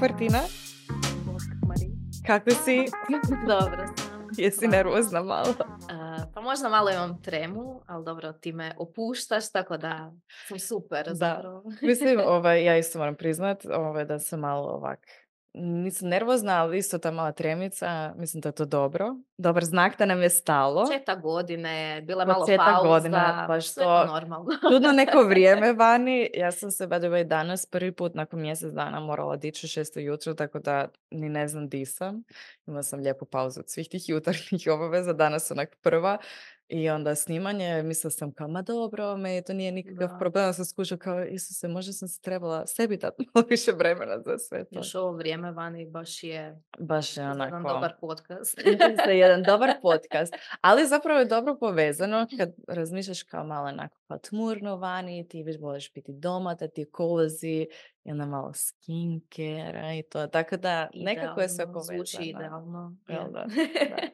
Martina, kako si? Dobro sam. Jesi nervozna malo? A, pa možda malo imam tremu, ali dobro, ti me opuštaš, tako da sam super Da. Mislim, ovaj, ja isto moram priznat ovaj, da sam malo ovak, nisam nervozna, ali isto ta mala tremica, mislim da je to dobro. Dobar znak da nam je stalo. Početak godine, bila malo pauza, godine, baš sve to. normalno. Čudno neko vrijeme vani. Ja sam se, by the way, danas prvi put nakon mjesec dana morala dići u šest ujutro, tako da ni ne znam di sam. Imala sam lijepu pauzu od svih tih jutarnjih obaveza, danas onak prva. I onda snimanje, mislila sam kao, ma dobro, me to nije nikakav Da. problem. Sam skušala kao, Isuse, možda sam se trebala sebi dati malo više vremena za sve to. Još ovo vrijeme vani baš je Baš je jedan onako... dobar podcast. jedan dobar podcast. Ali zapravo je dobro povezano kad razmišljaš kao malo onako kao tmurno vani, ti već voliš biti doma, da ti cozy, i onda malo skincare i to. Tako da nekako je sve povezano. Zvuči idealno. Jel je. da? Da.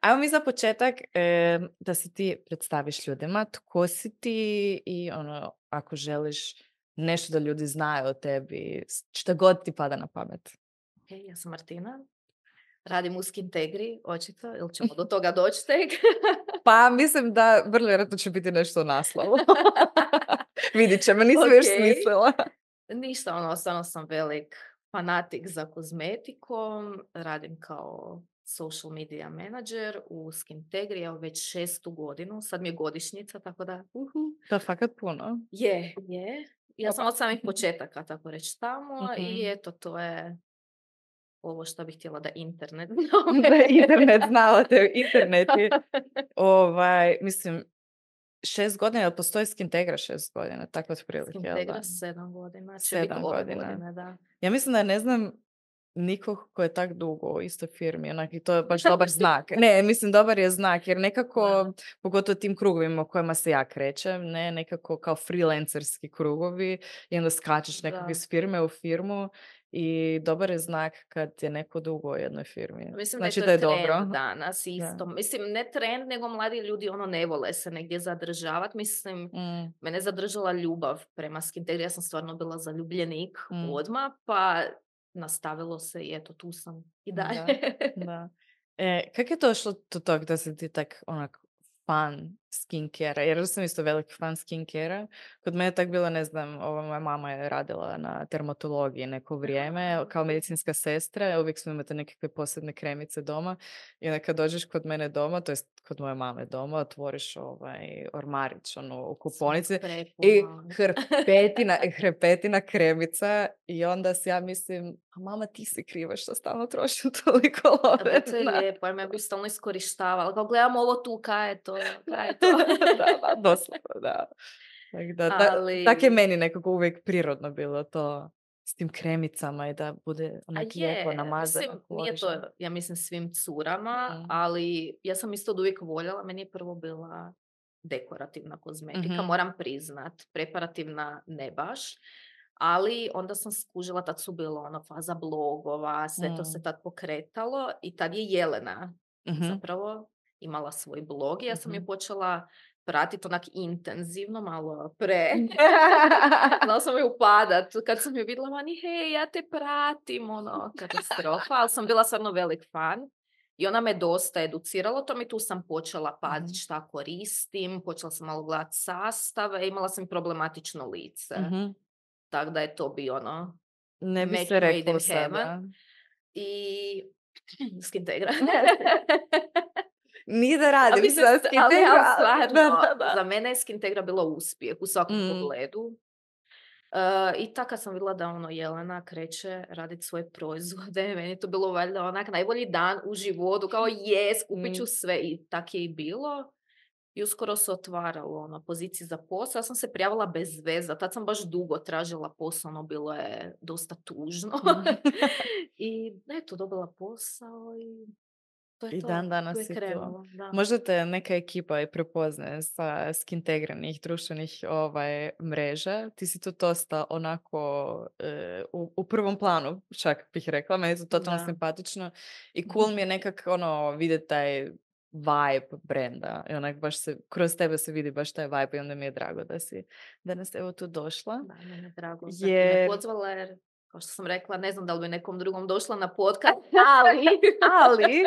Ajmo mi za početak e, da se ti predstaviš ljudima. Tko si ti i ono, ako želiš nešto da ljudi znaju o tebi, šta god ti pada na pamet. Ok, ja sam Martina. Radim u Skintegri, očito, ili ćemo do toga doći tek? Pa mislim da vrlo vjerojatno će biti nešto u naslovu. Vidit ćemo, nisam još Okej. smislila. Ništa, ono, stvarno sam velik fanatik za kozmetikom. Radim kao social media manager u Skintegri, evo već šestu godinu. Sad mi je godišnjica, tako da uhu. To je fakat puno. je, je. Ja sam od samih početaka, tako reći, tamo Mhm. i eto, to je ovo što bih htjela da internet da internet znao te, internet je, ovaj, mislim, šest godina, jel postoji Skintegra šest godina, tako otprilike, Skintegra da? sedam godina. Će Sedam godina. godine, da. Ja mislim da ne znam nikog ko je tak dugo u istoj firmi, onak, i to je baš dobar znak. Ne, mislim, dobar je znak, jer nekako, Da. pogotovo tim krugovima u kojima se ja krećem, ne, nekako kao freelancerski krugovi i onda skačeš nekako Da. iz firme u firmu i dobar je znak kad je neko dugo u jednoj firmi. Mislim znači da da je je to trend dobro. danas isto. Mislim, ne trend, nego mladi ljudi ono ne vole se negdje zadržavati. Mislim, Mm, mene je zadržala ljubav prema Skintegri. Ja sam stvarno bila zaljubljenik Mm. odmah, pa nastavilo se i eto, tu sam i Da, dalje. da. E, kako je došlo do tog da si ti tak onak fan skincare Jer sam isto veliki fan skincare Kod mene je tak bilo, ne znam, ova moja mama je radila na dermatologiji neko vrijeme kao medicinska sestra. Uvijek smo imali nekakve posebne kremice doma. I onda kad dođeš kod mene doma, to jest kod moje mame doma, otvoriš ovaj ormarić ono, u kuponici i hrpetina, hrpetina kremica i onda si ja mislim, a mama ti si kriva što stalno trošim toliko A love. da, to je na-" lijepo, jer me bi stalno iskorištavala. Kao gledam ovo tu, kaj je to, kaj je to. da, da, doslovno, da. Tak, da, da, tak je Ali- meni nekako uvijek prirodno bilo to s tim kremicama i da bude onak lijepo je, namazano. mislim, nije to, ja mislim, svim curama, Mhm. ali ja sam isto od uvijek voljela, meni je prvo bila dekorativna kozmetika, Mhm. moram priznat, preparativna ne baš, ali onda sam skužila, tad su bilo ono faza blogova, sve to se Mm. tad pokretalo i tad je Jelena Mhm. zapravo imala svoj blog i ja sam je počela pratiti onak intenzivno, malo pre. Znala sam ju upadat. Kad sam ju vidjela, mani, hej, ja te pratim, ono, katastrofa. Ali sam bila stvarno velik fan. I ona me dosta educirala o tom i tu sam počela paziti šta koristim, počela sam malo gledati sastave, imala sam i problematično lice. Mhm. Tako da je to bio ono. Ne bi se made reklo in sada. heaven. I skintegra. Nije da radim sa Skintegra, ali stvarno, da, da, da. za mene je Skintegra bilo uspjeh u svakom Mm. pogledu. E, I tako kad sam vidjela da ono Jelena kreće raditi svoje proizvode, meni je to bilo valjda onak najbolji dan u životu, kao jes, kupit ću Mm. sve i tak je i bilo. I uskoro se otvaralo ono, pozicije za posao. Ja sam se prijavila bez veza. Tad sam baš dugo tražila posao, ono bilo je dosta tužno. Mhm. I eto, dobila posao i to je I to. dan danas je je to. krenulo, da. Možda te neka ekipa i prepoznaje sa skintegranih društvenih ovaj, mreža. Ti si tu dosta onako e, u, u prvom planu, čak bih rekla. Meni je to totalno Da. simpatično. I cool mi je nekak ono vidjeti taj vibe brenda. I onak baš se, kroz tebe se vidi baš taj vibe i onda mi je drago da si danas evo tu došla. Da, meni je drago si me Jer- pozvala jer kao što sam rekla, ne znam da li bi nekom drugom došla na podcast, ali... ali,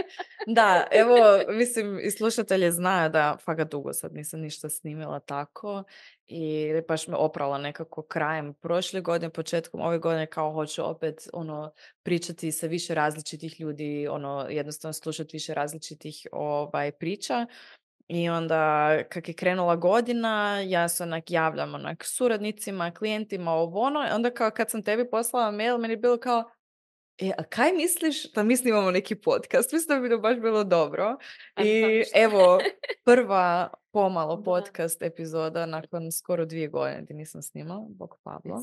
da, evo, mislim, i slušatelje znaju da fakat dugo sad nisam ništa snimila tako i baš me oprala nekako krajem prošle godine, početkom ove godine kao hoću opet ono pričati sa više različitih ljudi, ono jednostavno slušati više različitih ovaj priča i onda kak je krenula godina, ja se onak javljam onak suradnicima, klijentima, ovo ono. Onda kao kad sam tebi poslala mail, meni je bilo kao, e, a kaj misliš da mi snimamo neki podcast? Mislim da bi to baš bilo dobro. I evo, prva pomalo podcast epizoda nakon skoro dvije godine ti nisam snimala, bog Pablo.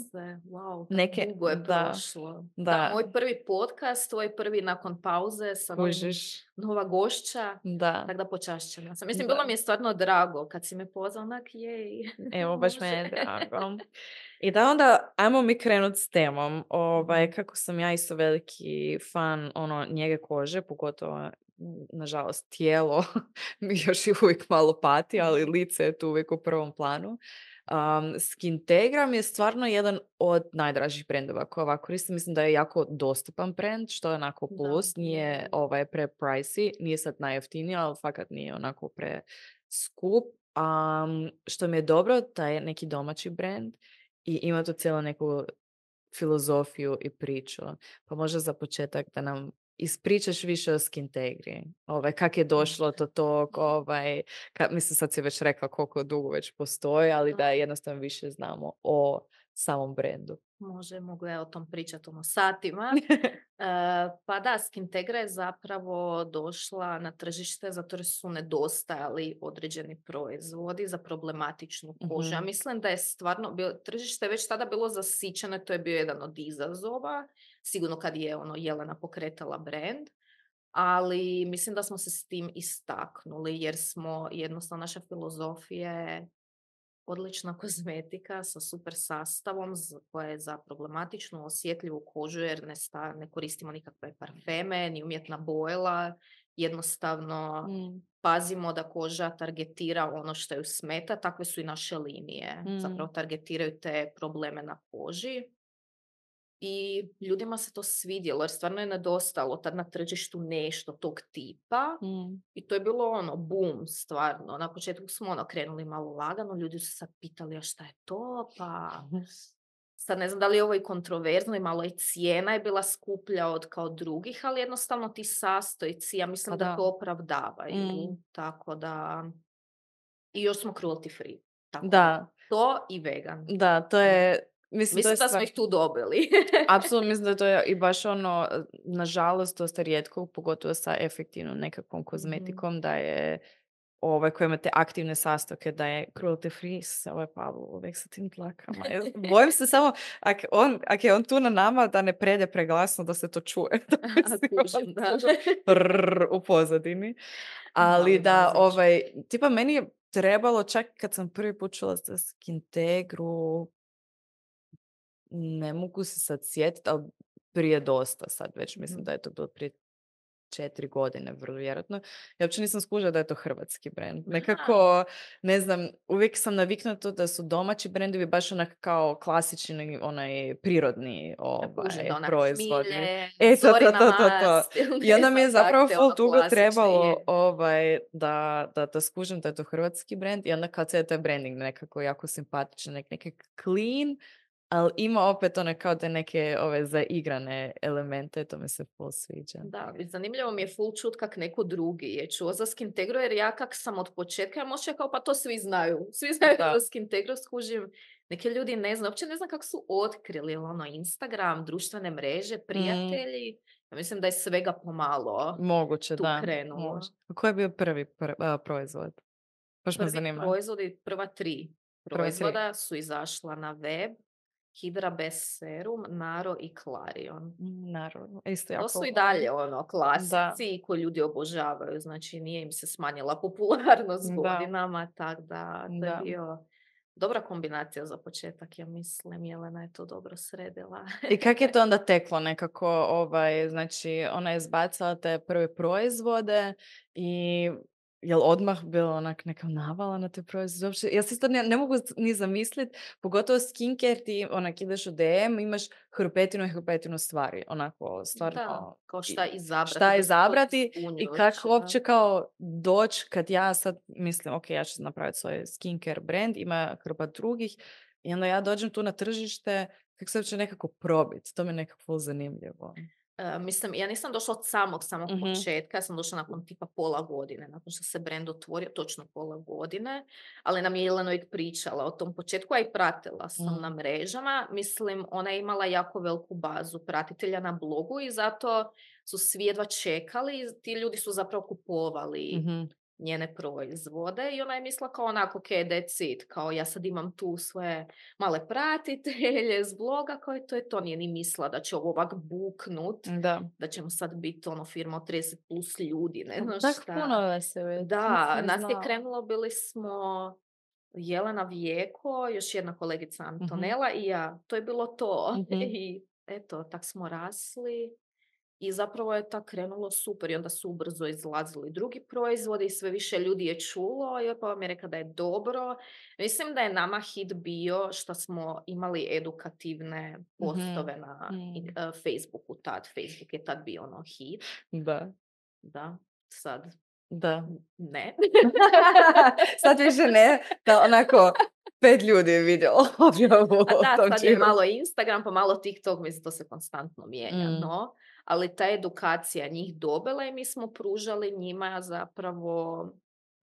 wow, Neke, dugo je da, prošlo. Da. moj prvi podcast, tvoj prvi nakon pauze sa nova gošća, da. tako da počašćena sam. Mislim, bilo mi je stvarno drago kad si me pozvao, onak jej. Evo, baš me je drago. I da onda, ajmo mi krenut s temom. Ovaj, mhm. kako sam ja isto veliki fan ono, njege kože, pogotovo nažalost, tijelo mi još i uvijek malo pati, ali lice je tu uvijek u prvom planu. Um, Skintegram je stvarno jedan od najdražih brendova koje ovako koristim. Mislim da je jako dostupan brand, što je onako plus. Nije ovaj, pre pricey, nije sad najjeftiniji, ali fakat nije onako pre skup. Um, što mi je dobro, da je neki domaći brand i ima tu cijelu neku filozofiju i priču. Pa možda za početak da nam ispričaš više o Skintegri. Ovaj, kak je došlo do tog, ovaj, ka, mislim sad si već rekla koliko dugo već postoji, ali da jednostavno više znamo o samom brendu. Može, mogu ja o tom pričati ono satima. E, pa da, Skintegra je zapravo došla na tržište zato jer su nedostajali određeni proizvodi za problematičnu kožu. Ja mhm. mislim da je stvarno, bilo, tržište je već tada bilo zasićeno, to je bio jedan od izazova sigurno kad je ono Jelena pokretala brand, ali mislim da smo se s tim istaknuli jer smo jednostavno naša filozofija je odlična kozmetika sa super sastavom koja je za problematičnu osjetljivu kožu jer ne, sta, ne koristimo nikakve parfeme ni umjetna bojla jednostavno mm. pazimo da koža targetira ono što ju smeta takve su i naše linije mm. zapravo targetiraju te probleme na koži i ljudima se to svidjelo jer stvarno je nedostalo tad na tržištu nešto tog tipa mm. i to je bilo ono boom stvarno. Na početku smo ono krenuli malo lagano, ljudi su sad pitali a šta je to pa sad ne znam da li je ovo i kontroverzno i malo i cijena je bila skuplja od kao drugih, ali jednostavno ti sastojci, ja mislim pa da. to opravdavaju. Mm. Tako da i još smo cruelty free. Tako da. To i vegan. Da, to je Mislim, mislim da smo ih tu dobili. Apsolutno mislim da to je i baš ono, nažalost, dosta rijetko, pogotovo sa efektivnom nekakvom mhm. kozmetikom, da je ovaj, koje imate aktivne sastojke, da je cruelty free, se ovaj Pavlo uvijek sa tim tlakama. Bojim se samo, ako on, ak je on tu na nama, da ne prede preglasno da se to čuje. Da u pozadini. Ali da, ovaj, tipa meni je trebalo, čak kad sam prvi put čula za Skintegru, ne mogu se sad sjetiti, ali prije dosta sad već. Mislim da je to bilo prije četiri godine, vrlo vjerojatno. Ja uopće nisam skužila da je to hrvatski brend. Nekako, ne znam, uvijek sam naviknuta da su domaći brendovi baš onak kao klasični, onaj prirodni ovaj, proizvod. E, to, to, to, to, to. I onda mi je zapravo full dugo trebalo ovaj, da, da, da skužim da je to hrvatski brend i onda kad se je taj branding nekako jako simpatičan, nek, neke clean, ali ima opet one kao te neke ove zaigrane elemente, to mi se full sviđa. Da, zanimljivo mi je full čut kak neko drugi je čuo za Skintegro, jer ja kak sam od početka, ja možda kao pa to svi znaju. Svi znaju da, za Skintegro skužim. Neki ljudi ne znaju, uopće ne znam kako su otkrili ono Instagram, društvene mreže, mm. prijatelji. Ja mislim da je svega pomalo Moguće, tu da. krenulo. Koji je bio prvi pr- uh, proizvod? Baš prvi me zanima. proizvodi, prva tri proizvoda su izašla na web Hidra Best Serum, Naro i Clarion. Mm, Naro, isto jako. To su i dalje ono klasici koji ljudi obožavaju, znači nije im se smanjila popularnost da. godinama, tako da to je bio dobra kombinacija za početak, ja mislim, Jelena je to dobro sredila. I kak je to onda teklo nekako, ovaj, znači ona je izbacila te prve proizvode i jel odmah bilo onak neka navala na te proizvode? Uopće, ja si to ne, ne mogu ni zamisliti, pogotovo skincare ti onak ideš u DM, imaš hrpetinu i hrpetinu stvari, onako stvarno. Da, kao šta izabrati. šta se izabrati I kako da. uopće kao doć kad ja sad mislim, ok, ja ću napraviti svoj skincare brand, ima hrpa drugih i onda ja dođem tu na tržište, kako se uopće nekako probiti, to mi je nekako zanimljivo. E, mislim, ja nisam došla od samog, samog Mhm. početka, ja sam došla nakon tipa pola godine, nakon što se brand otvorio, točno pola godine, ali nam je Jelena uvijek pričala o tom početku, a i pratila sam Mm. na mrežama. Mislim, ona je imala jako veliku bazu pratitelja na blogu i zato su svi jedva čekali, ti ljudi su zapravo kupovali Mhm. Njene proizvode i ona je mislila kao onako, ok, that's it, kao ja sad imam tu svoje male pratitelje s bloga, kao i to je to, nije ni mislila da će ovo ovak buknut, Da. da ćemo sad biti ono firma od 30 plus ljudi, ne znam Tak šta. puno je već, Da, nas je krenulo, bili smo Jelena Vijeko, još jedna kolegica Mhm. Antonela i ja. To je bilo to. Mhm. I eto, tak smo rasli. I zapravo je tak krenulo super i onda su ubrzo izlazili drugi proizvodi i sve više ljudi je čulo i pa vam je rekla da je dobro. Mislim da je nama hit bio što smo imali edukativne postove na Mm. eh, Facebooku tad. Facebook je tad bio ono hit. Da, Da, sad da. ne. Sad više ne, da onako pet ljudi je vidjelo objavu A da, sad je malo Instagram, pa malo TikTok, mislim, to se konstantno mijenja, Mm. no. Ali ta edukacija njih dobila i mi smo pružali njima zapravo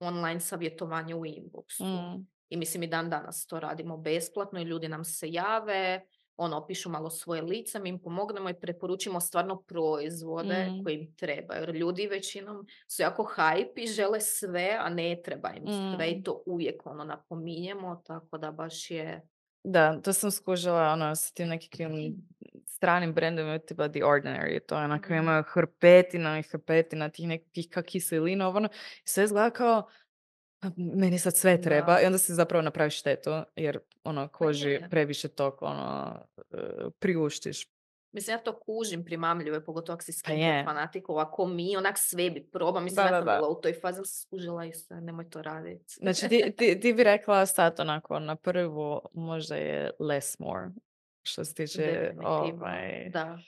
online savjetovanje u inboxu. Mm. I mislim i dan danas to radimo besplatno i ljudi nam se jave, ono, opišu malo svoje lice, mi im pomognemo i preporučimo stvarno proizvode Mm. koji im trebaju. Jer ljudi većinom su jako hype i žele sve, a ne treba im sve i Mm. to uvijek ono napominjemo, tako da baš je Da, to sam skužila ono, s tim nekakvim stranim brendovima tipa The Ordinary. To je onako Mhm. imaju hrpetina i hrpetina tih kao kiselina. Ono, sve izgleda kao "Pa meni sad sve treba Da. i onda se zapravo napravi štetu jer ono koži je. previše tog ono e, priuštiš. Mislim, ja to kužim primamljivo, pogotovo ako si Pa skincare je. fanatik, ovako mi, onak sve bi probao. Mislim, Da, ja da, sam da. bila u toj fazi, sam skužila i sve, nemoj to raditi. Znači ti, ti, ti bi rekla sad onako na prvu možda je less more što se tiče ovaj, Da,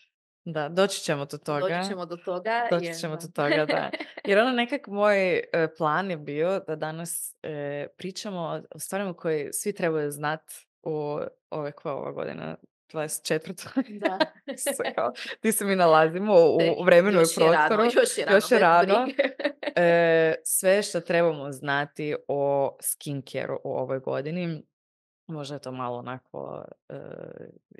da, doći ćemo do toga. doći ćemo do toga. Doći ćemo do toga, da. Jer ono nekak moj e, plan je bio da danas e, pričamo o- o stvarima koje svi trebaju znat u ove koja ova godina, 24. Da. Ti se mi nalazimo u, vremenu i još je rano, prostoru. još je rano, još je rano. brige. E, sve što trebamo znati o skincareu u ovoj godini. Možda je to malo onako e,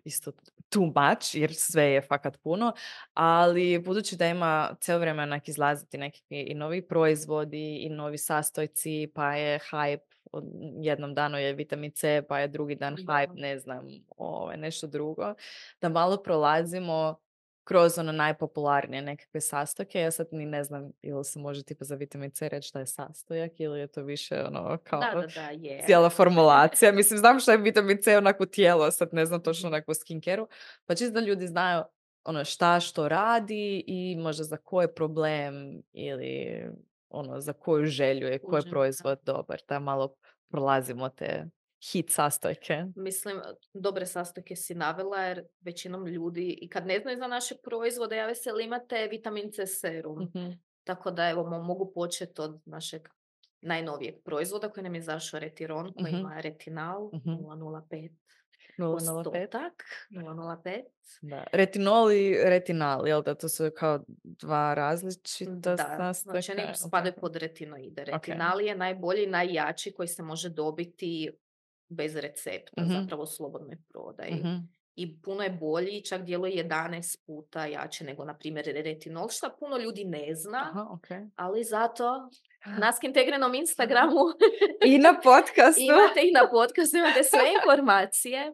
isto too much, jer sve je fakat puno, ali budući da ima cijelo vrijeme onak izlaziti nekakvi i novi proizvodi i novi sastojci, pa je hype, jednom danu je vitamin C, pa je drugi dan Da. hype, ne znam, ovaj, nešto drugo, da malo prolazimo kroz ono najpopularnije nekakve sastojke. Ja sad ni ne znam ili se može tipa za vitamin C reći da je sastojak ili je to više ono kao Da, da, da, je. cijela formulacija. Mislim, znam što je vitamin C onako tijelo, sad ne znam točno onako skincareu. Pa čisto da ljudi znaju ono šta što radi i možda za koji problem ili ono za koju želju je koji da. proizvod dobar. Da malo prolazimo te hit sastojke. Mislim, dobre sastojke si navela jer većinom ljudi i kad ne znaju za naše proizvode, jave se ili imate vitamin C serum. Mhm. Tako da evo mo- mogu početi od našeg najnovijeg proizvoda koji nam je izašao Retiron koji Mhm. ima retinal Mhm. 005 005. postotak 005 Da. Retinol i retinal, jel da? To su kao dva različita Da, sastojka. znači oni spadaju pod retinoide. Retinal je najbolji i najjači koji se može dobiti bez recepta, Mhm. zapravo u slobodnoj prodaji. Mhm. I puno je bolji, čak djeluje 11 puta jače nego, na primjer, retinol, što puno ljudi ne zna, Aha, ok. ali zato na Skintegrenom Instagramu I na podcastu. imate i na podcastu, imate sve informacije.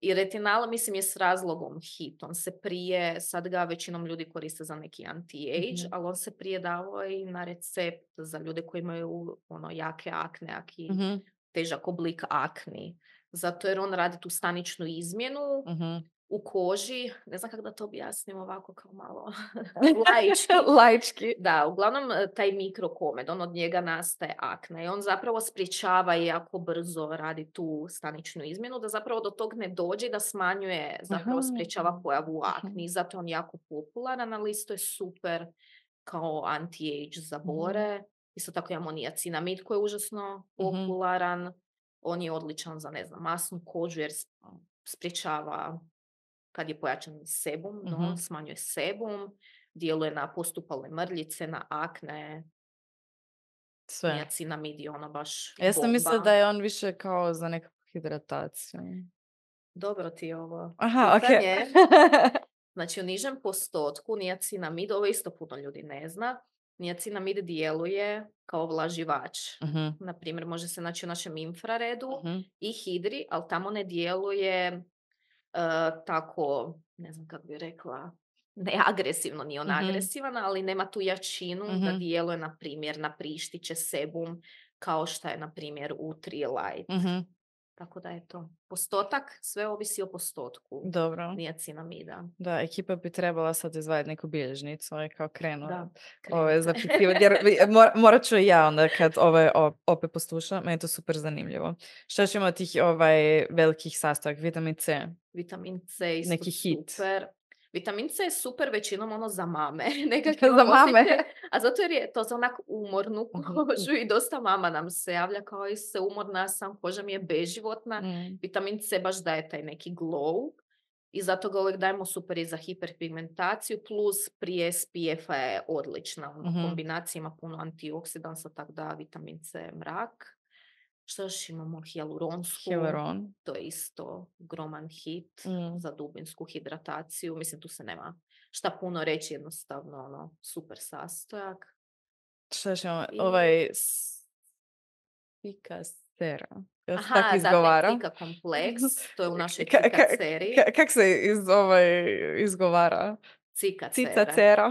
I retinal, mislim, je s razlogom hit. On se prije, sad ga većinom ljudi koriste za neki anti-age, Mhm. ali on se prije davao i na recept za ljude koji imaju ono, jake akne, jaki Mhm, težak oblik akni. Zato jer on radi tu staničnu izmjenu mhm. U koži, ne znam kako da to objasnim ovako kao malo laički. Laički. Da, uglavnom e, taj mikrokomed, on od njega nastaje akne i on zapravo sprječava i jako brzo radi tu staničnu izmjenu, da zapravo do tog ne dođe da smanjuje, zapravo Aha. sprječava pojavu akni. Zato je on jako popularan, ali isto je super kao anti-age za bore. Isto tako imamo niacinamid koji je užasno Mhm. popularan. On je odličan za, ne znam, masnu kožu jer sprječava kad je pojačan sebum, no, Mhm. smanjuje sebum, djeluje na postupalne mrljice, na akne, Sve. niacinamid je ono baš Ja sam mislila da je on više kao za nekakvu hidrataciju. Dobro ti je ovo Aha, pitanje. Znači u nižem postotku niacinamid, ovo isto puno ljudi ne zna, niacinamid djeluje kao vlaživač. Mhm, Na primjer, može se naći u našem infraredu mhm. i hidri, ali tamo ne djeluje tako, ne znam kako bi rekla, ne agresivno, nije on Mhm. agresivan, ali nema tu jačinu da Mhm. djeluje, na primjer, na prištiće sebum, kao što je, na primjer, u Light. Mhm, Tako da je to. Postotak, sve ovisi o postotku Dobro. niacinamida. Da, ekipa bi trebala sad izvaditi neku bilježnicu i kao krenu Da, ove krenite. zapisivati. Jer mor- morat ću i ja onda kad ove opet poslušam, meni je to super zanimljivo. Što ćemo od tih ovaj, velikih sastojaka? Vitamin C. Vitamin C isto Neki hit. super. Vitamin C je super većinom ono za mame. Nekak imam Za mame. A zato jer je to za onak umornu kožu i dosta mama nam se javlja kao i se umorna sam, koža mi je beživotna. Mm. Vitamin C baš daje taj neki glow i zato ga uvijek dajemo super i za hiperpigmentaciju plus prije SPF-a je odlična. Ono, Mhm. Kombinacija ima puno antioksidansa, tako da vitamin C je mrak. Što još imamo? Hialuronsku. Hyaluron. To je isto groman hit Mm. za dubinsku hidrataciju. Mislim, tu se nema šta puno reći, jednostavno, ono, super sastojak. Što još imamo? I- Ovaj... Se Aha, tako da, izgovara? cika kompleks, to je u našoj Ka- ka- cikaceri. Ka- kak se iz, ovaj, izgovara? Cicacera. Cicacera.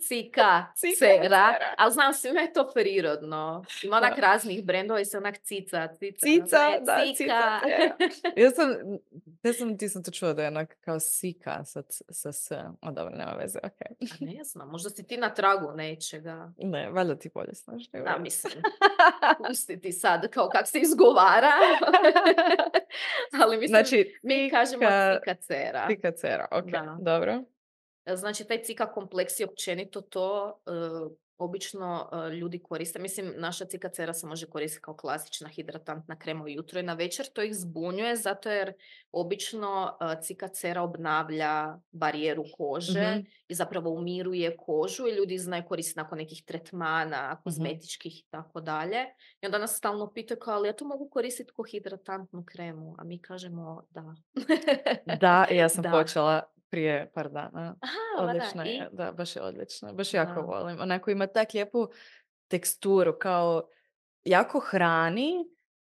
Cika, Cicacera. cera. Ali znam, svima je to prirodno. Ima onak raznih brendova i se onak cica, cica. Cica, ne, da, cika. cicacera. Ja sam, ja sam, ti sam to čula da je onak kao sika sa, sa s. O, dobro, nema veze, okej. A ne znam, možda si ti na tragu nečega. Ne, valjda ti bolje znaš. nego Da, mislim, pusti ti sad kao kak se izgovara. Ali mislim, Znači, mi kažemo cika- cikacera. Cicacera, ok, Da. dobro. Znači, taj cika kompleks je općenito to e, obično e, ljudi koriste. Mislim, naša cikacera se može koristiti kao klasična hidratantna krema ujutro i na večer. To ih zbunjuje zato jer obično e, cikacera obnavlja barijeru kože Mhm. i zapravo umiruje kožu i ljudi znaju koristiti nakon nekih tretmana, kozmetičkih i tako dalje. I onda nas stalno pitaju kao, ali ja to mogu koristiti kao hidratantnu kremu? A mi kažemo da. Da, ja sam Da. počela prije par dana. Aha, Odlična da, i? je, da, baš je odlična. Baš jako volim. Onako ima tak lijepu teksturu, kao jako hrani,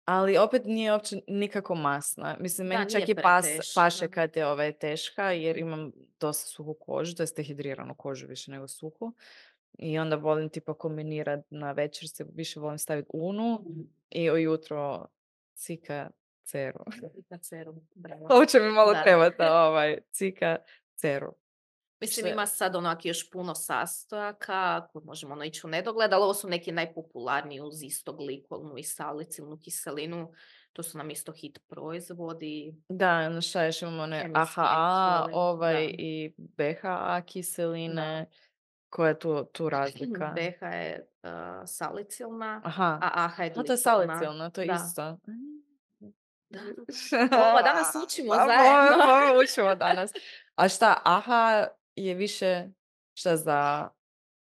ali opet nije uopće nikako masna. Mislim, Da, meni čak i pas, paše kad je ovaj teška, jer imam dosta suhu kožu, to je dehidriranu kožu više nego suhu. I onda volim tipa kombinirati na večer, se više volim staviti unu i ujutro cika ceru. Cikaceru, bravo. Ovo će mi malo Da. trebati, ovaj, cika ceru. Mislim, ima sad onak još puno sastojaka, možemo ono ići u nedogled, ali ovo su neki najpopularniji uz isto glikolnu i salicilnu kiselinu. To su nam isto hit proizvodi. Da, ono šta još imamo one AHA ovaj, da. i BHA kiseline. Koja je tu, tu razlika? BH je uh, salicilna, Aha, a AHA je a to je salicilno, to je Da. isto. Ovo danas učimo Pa, zajedno. Ovo, učimo danas. A šta, AHA je više šta za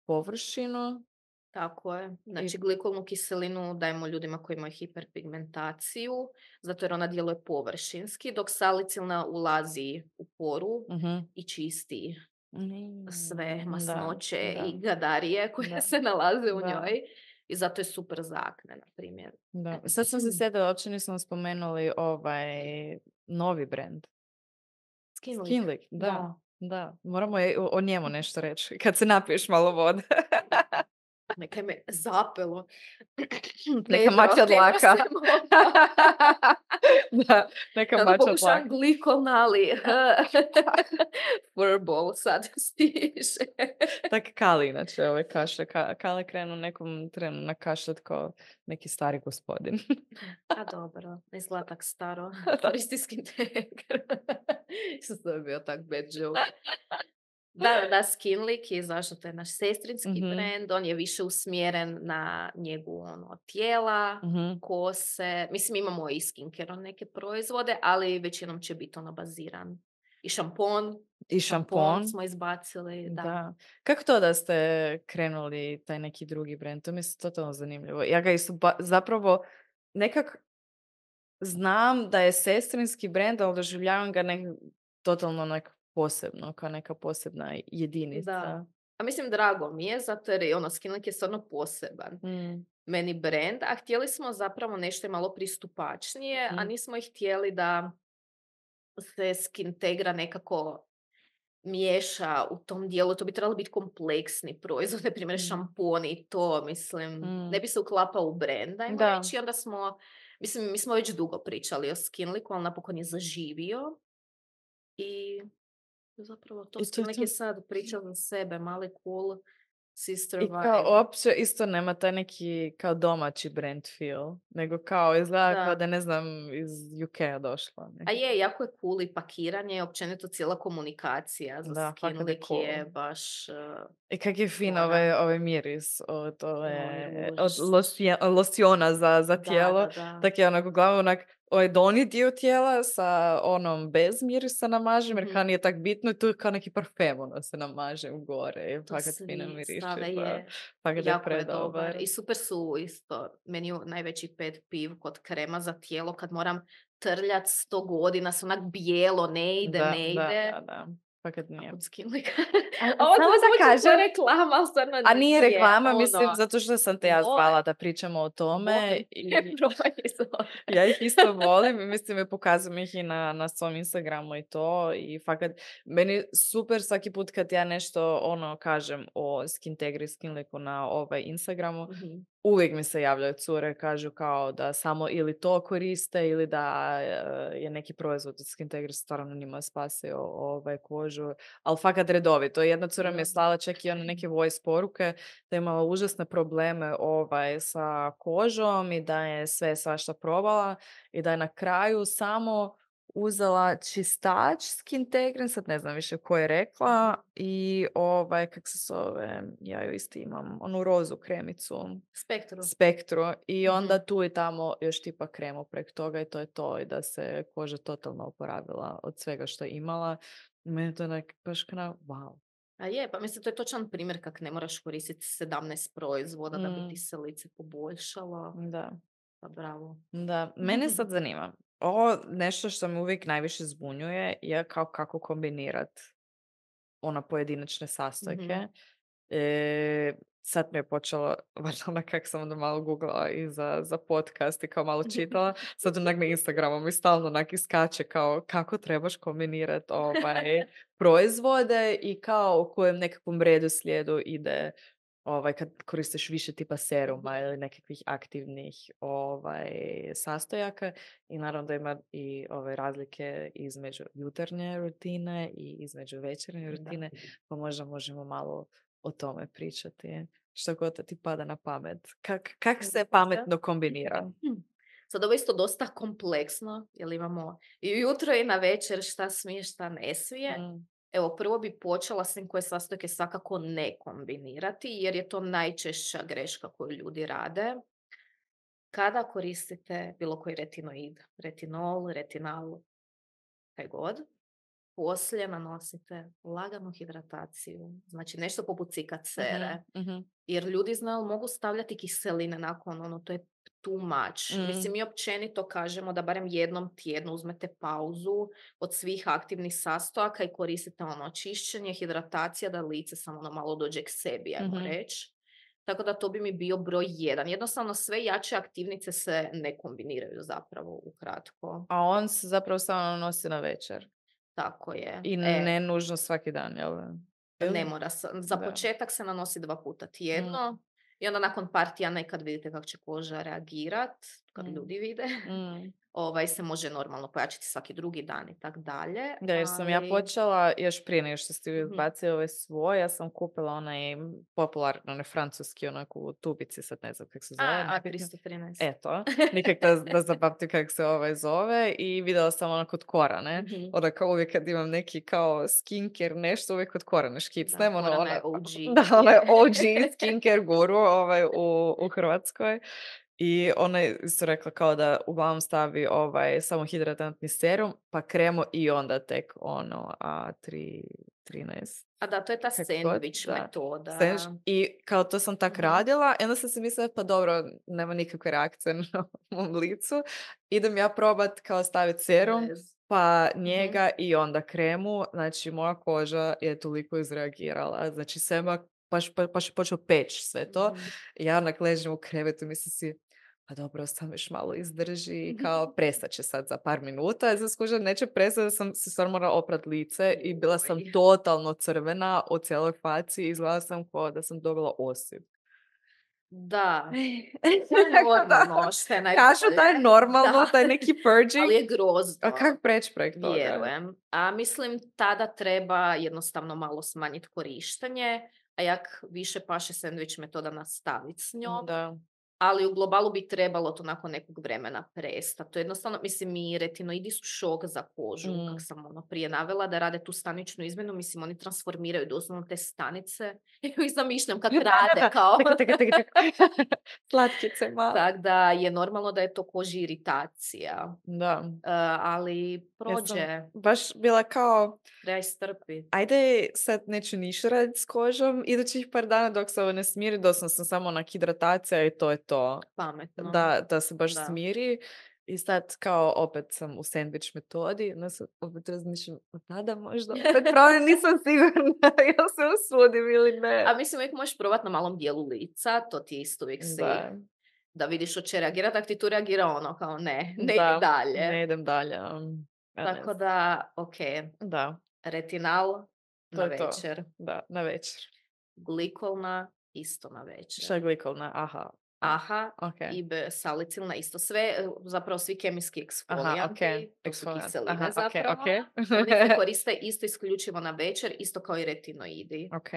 površinu? Tako je. Znači, glikolnu kiselinu dajemo ljudima koji imaju hiperpigmentaciju, zato jer ona djeluje površinski, dok salicilna ulazi u poru Mhm. i čisti sve da, masnoće da, i gadarije koje Da. se nalaze u njoj. I zato je super za akne, na primjer. da. Sad sam se sjetila, uopće nismo spomenuli ovaj novi brand. Skinlick. Skinlick, da. Da, moramo je, o, o njemu nešto reći. Kad se napiješ malo vode. Neka me zapelo. Neka Pedro, mati od Pedro laka. se mota. da, neka Kako mača pokušavam tlak. glikonali. Furball sad stiže. Tak Kali, inače, ove kašlje. Ka, Kale krenu nekom trenu na kašlet kao neki stari gospodin. A dobro, ne izgleda tak staro. Da. Koristi skin tag. Isto to je bio tak bad joke. Da, da, da, Skinlick je zašto to je naš sestrinski Mhm. brand, on je više usmjeren na njegu ono, tijela, Mhm. kose, mislim imamo i skincare neke proizvode, ali većinom će biti ono baziran. I šampon, I šampon. smo izbacili, da. Da. Kako to da ste krenuli taj neki drugi brand? To mi se totalno zanimljivo. Ja ga isto ba- zapravo nekak znam da je sestrinski brand, ali doživljavam ga nek totalno nek posebno, kao neka posebna jedinica. A mislim, drago mi je, zato jer je ono, Skinlick je stvarno poseban. Mm. meni brand, a htjeli smo zapravo nešto malo pristupačnije, a Mhm. nismo ih htjeli da se Skintegra nekako miješa u tom dijelu, to bi trebalo biti kompleksni proizvod, na primjer Mhm. šamponi i to, mislim, Mm. ne bi se uklapao u brand, ajmo Da. reći, i onda smo, mislim, mi smo već dugo pričali o Skinlicku, ali napokon je zaživio i zapravo to I to sad priča za sebe, mali cool sister I vibe. kao uopće isto nema taj neki kao domaći brand feel, nego kao izgleda kao Da. da je, ne znam iz UK-a došla. A je, jako je cool i pakiranje, općenito cijela komunikacija za Da, fakat je cool. je baš... uh, I kak je fin ovaj, ovaj miris od, ove, Oj, od losiona za, za da, tijelo. da, da. Tak je onako glavu onak ovaj donji dio tijela sa onom bez mirisa namažem, jer Mhm. kao nije tak bitno i tu je kao neki parfem ono se namaže u gore i To fakat svi pa je, fakat jako je dobar. I super su isto, meni je najveći pet piv kod krema za tijelo kad moram trljat sto godina, se onak bijelo, ne ide, da, ne ide. Da, da, da. Fakat nije. A- A ovo da kažem- reklama, ali stvarno A nije reklama, ono, mislim, zato što sam te ja zvala da pričamo o tome. I ja ih isto volim mislim i pokazujem ih i na, na svom Instagramu i to. I fakat, meni super svaki put kad ja nešto ono kažem o Skintegri, Skinlicku na ovaj Instagramu, Mhm. Uvijek mi se javljaju cure, kažu kao da samo ili to koriste ili da e, je neki proizvod od Skintegri stvarno njima spasio ovaj, kožu. Ali fakat redovito. Jedna cura mi je slala čak i one neke voice poruke da je imala užasne probleme ovaj, sa kožom i da je sve svašta probala i da je na kraju samo uzela čistač Skintegrin, sad ne znam više ko je rekla, i ovaj, kak se zove, ja ju isto imam, onu rozu kremicu, Spektru. spektru, i Mhm. onda tu i tamo još tipa kremu prek toga i to je to, i da se koža totalno oporavila od svega što je imala. Meni to onak baš kao, wow. A je, pa mislim, to je točan primjer kak ne moraš koristiti 17 proizvoda da bi ti Mm. se lice poboljšalo. Da. Pa bravo. Da, mene sad zanima. Ovo nešto što me uvijek najviše zbunjuje je kao kako kombinirat ona pojedinačne sastojke. Mhm. E, sad mi je počelo, valjda onak kak sam onda malo googlala i za, za podcast i kao malo čitala, sad onak na Instagramu mi stalno onak iskače kao kako trebaš kombinirat ovaj, proizvode i kao u kojem nekakvom redu slijedu ide ovaj, kad koristiš više tipa seruma ili nekakvih aktivnih ovaj, sastojaka i naravno da ima i ove razlike između jutarnje rutine i između večernje Da. rutine, pa možda možemo malo o tome pričati. Što god da ti pada na pamet. Kak, kak se Da. pametno kombinira? Hm. Sad ovo isto dosta kompleksno, jer imamo i ujutro i na večer šta smije, šta ne smije. Mm, Evo, prvo bi počela s tim koje sastojke svakako ne kombinirati, jer je to najčešća greška koju ljudi rade. Kada koristite bilo koji retinoid, retinol, retinal, kaj god, poslije nanosite laganu hidrataciju, znači nešto poput cikat sere. mhm, mhm. Jer ljudi znaju, mogu stavljati kiseline nakon, ono, to je too much. Mm. Mislim, mi općenito kažemo da barem jednom tjednu uzmete pauzu od svih aktivnih sastojaka i koristite ono čišćenje, hidratacija, da lice samo ono malo dođe k sebi, ajmo Mhm. reći. Tako da to bi mi bio broj jedan. Jednostavno sve jače aktivnice se ne kombiniraju zapravo ukratko. A on se zapravo samo nosi na večer. Tako je. I E, ne nužno svaki dan, jel? Ne mora. Za Da. početak se nanosi dva puta tjedno i onda nakon par tjedana i kad vidite kako će koža reagirat, kad Mm. ljudi vide. Mm. Ovaj se može normalno pojačati svaki drugi dan i tak dalje. Da, jer sam ja ali- počela, još prije nego što ste vi Mhm. izbacili ove svoje, ja sam kupila onaj popularno, onaj francuski, onako u tubici, sad ne znam kako se zove. A, a nebitno. 313. Eto, nikak da, da zapamtim kako se ovaj zove i vidjela sam ono kod Korane. Mhm. Onda kao uvijek kad imam neki kao skincare nešto, uvijek kod Korane škicnem. Da, ono, Korana je ona- OG. Da, ona je OG skincare guru ovaj, u, u Hrvatskoj. I ona je isto rekla kao da uglavnom stavi ovaj, samo hidratantni serum, pa kremo i onda tek ono A3, 13. A da, to je ta god, da. metoda. Sandvič. I kao to sam tak Mhm. radila i onda sam si mislila pa dobro, nema nikakve reakcije na mom licu. Idem ja probat kao staviti serum, pa Mhm. njega i onda kremu. Znači moja koža je toliko izreagirala. Znači sve ma- baš, pa- baš je počeo peć sve to. Mhm. I ja onak ležim u krevetu mislim si, pa dobro, sam još malo izdrži kao prestat će sad za par minuta. Ja sam skužila, neće prestati da sam se stvarno morala oprat lice i bila sam totalno crvena u cijeloj faci i izgledala sam kao da sam dobila osip. Da, normalno, što je Kažu da je normalno, Da. taj neki purging. Ali je grozno. A kak preći prek toga? Vjerujem. A mislim tada treba jednostavno malo smanjiti korištenje, a jak više paše sandvič metoda nastaviti s njom, Da. Ali u globalu bi trebalo to nakon nekog vremena prestati. To je jednostavno, mislim, i retinoidi su šok za kožu, Mm. kak sam ono prije navela, da rade tu staničnu izmjenu, mislim, oni transformiraju doslovno te stanice. I zamišljam kako rade, kao... Taka, taka, taka. Slatkice malo. Tako da je normalno da je to koži iritacija, Da. E, ali prođe, Baš bila kao, treba istrpiti. ajde sad neću ništa raditi s kožom, idućih par dana dok se ovo ne smiri, doslovno sam samo onak hidratacija i to je to. Pametno. Da, da se baš Da. smiri. I sad kao opet sam u sandvič metodi, onda sad opet razmišljam od tada možda opet pravim, nisam sigurna jel se usudim ili ne. A mislim, uvijek možeš probati na malom dijelu lica, to ti isto uvijek safe. Da, Da vidiš od će reagirati, ako ti tu reagira ono, kao ne, ne da, ide dalje. Ne idem dalje. ja ne Tako znam. da, ok, Da, retinal To na je to. večer, da, na večer. glikolna isto na večer. Šta je glikovna? Aha, Aha, ok. i B salicilna isto sve, e, zapravo svi kemijski Aha, eksfolijanti, ok. to su Eksfoliant. kiseline Aha, zapravo. ok. Oni se koriste isto isključivo na večer, isto kao i retinoidi. ok.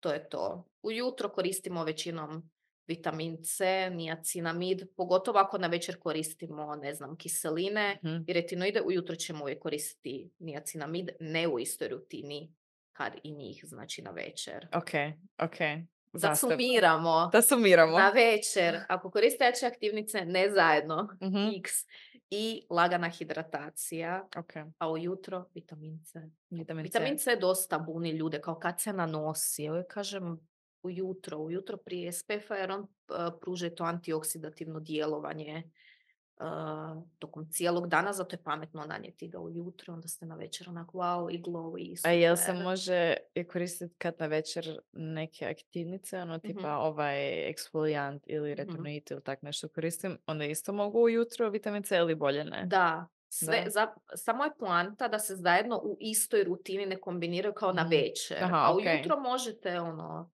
To je to. Ujutro koristimo većinom vitamin C, niacinamid, pogotovo ako na večer koristimo, ne znam, kiseline Mhm. i retinoide, ujutro ćemo uvijek koristiti niacinamid, ne u istoj rutini kad i njih, znači na večer. Ok, ok. Da sumiramo, Da sumiramo. na večer, ako koriste jače aktivnice, ne zajedno, Mhm, x, i lagana hidratacija, Ok. a ujutro vitamin C. Vitamin, Vitamin C. C dosta buni ljude, kao kad se nanosi. Ja kažem ujutro, ujutro prije SPF-a jer on uh, pruža i to antioksidativno djelovanje tokom cijelog dana, zato je pametno nanijeti ga ujutro, onda ste na večer onak wow i glowy i A jel se super. može koristiti kad na večer neke aktivnice, ono tipa ovaj eksfolijant ili Mhm. retinoid ili tak nešto koristim, onda isto mogu ujutro vitamin C ili bolje ne? Da, sve, Da. za, samo je poanta da se zajedno u istoj rutini ne kombiniraju kao na Mhm. večer. Aha, a ujutro možete ono,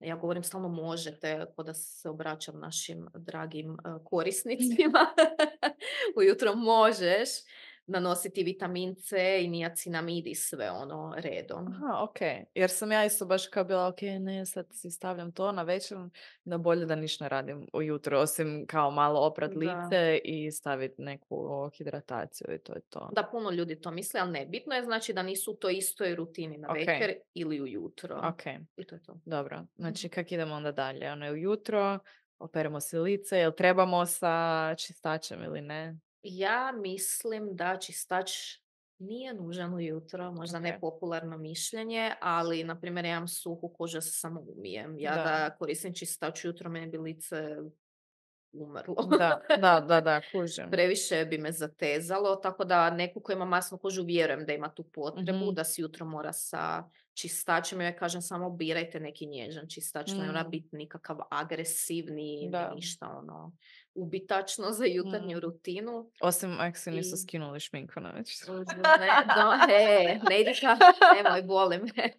ja govorim stalno možete, ko da se obraćam našim dragim eh, korisnicima. ujutro možeš nanositi vitamin C i niacinamid i sve ono redom. Aha, ok. Jer sam ja isto baš kao bila, ok, ne, sad si stavljam to na večer, da bolje da ništa ne radim ujutro, osim kao malo oprat lice i staviti neku hidrataciju i to je to. Da, puno ljudi to misle, ali ne. Bitno je znači da nisu u toj istoj rutini na Ok. večer ili ujutro. Ok, I to je to. dobro. Znači, kak idemo onda dalje? Ono je ujutro, operemo si lice, jel trebamo sa čistačem ili ne? Ja mislim da čistač nije nužan ujutro, možda Ok. nepopularno mišljenje, ali na primjer ja imam suhu kožu, ja se samo umijem. Ja Da. da, koristim čistač ujutro, meni bi lice umrlo. Da, da, da, da, kužim. Previše bi me zatezalo, tako da neko ko ima masnu kožu vjerujem da ima tu potrebu, Mhm. da si jutro mora sa čistačem. Ja kažem samo birajte neki nježan čistač, ne mora Mm. biti nikakav agresivni, ni Da. ništa ono ubitačno za jutarnju Mm. rutinu. Osim ako se nisu I- skinuli šminku na večer. Užas, Ne, no, e, ne idi ka, nemoj, boli me.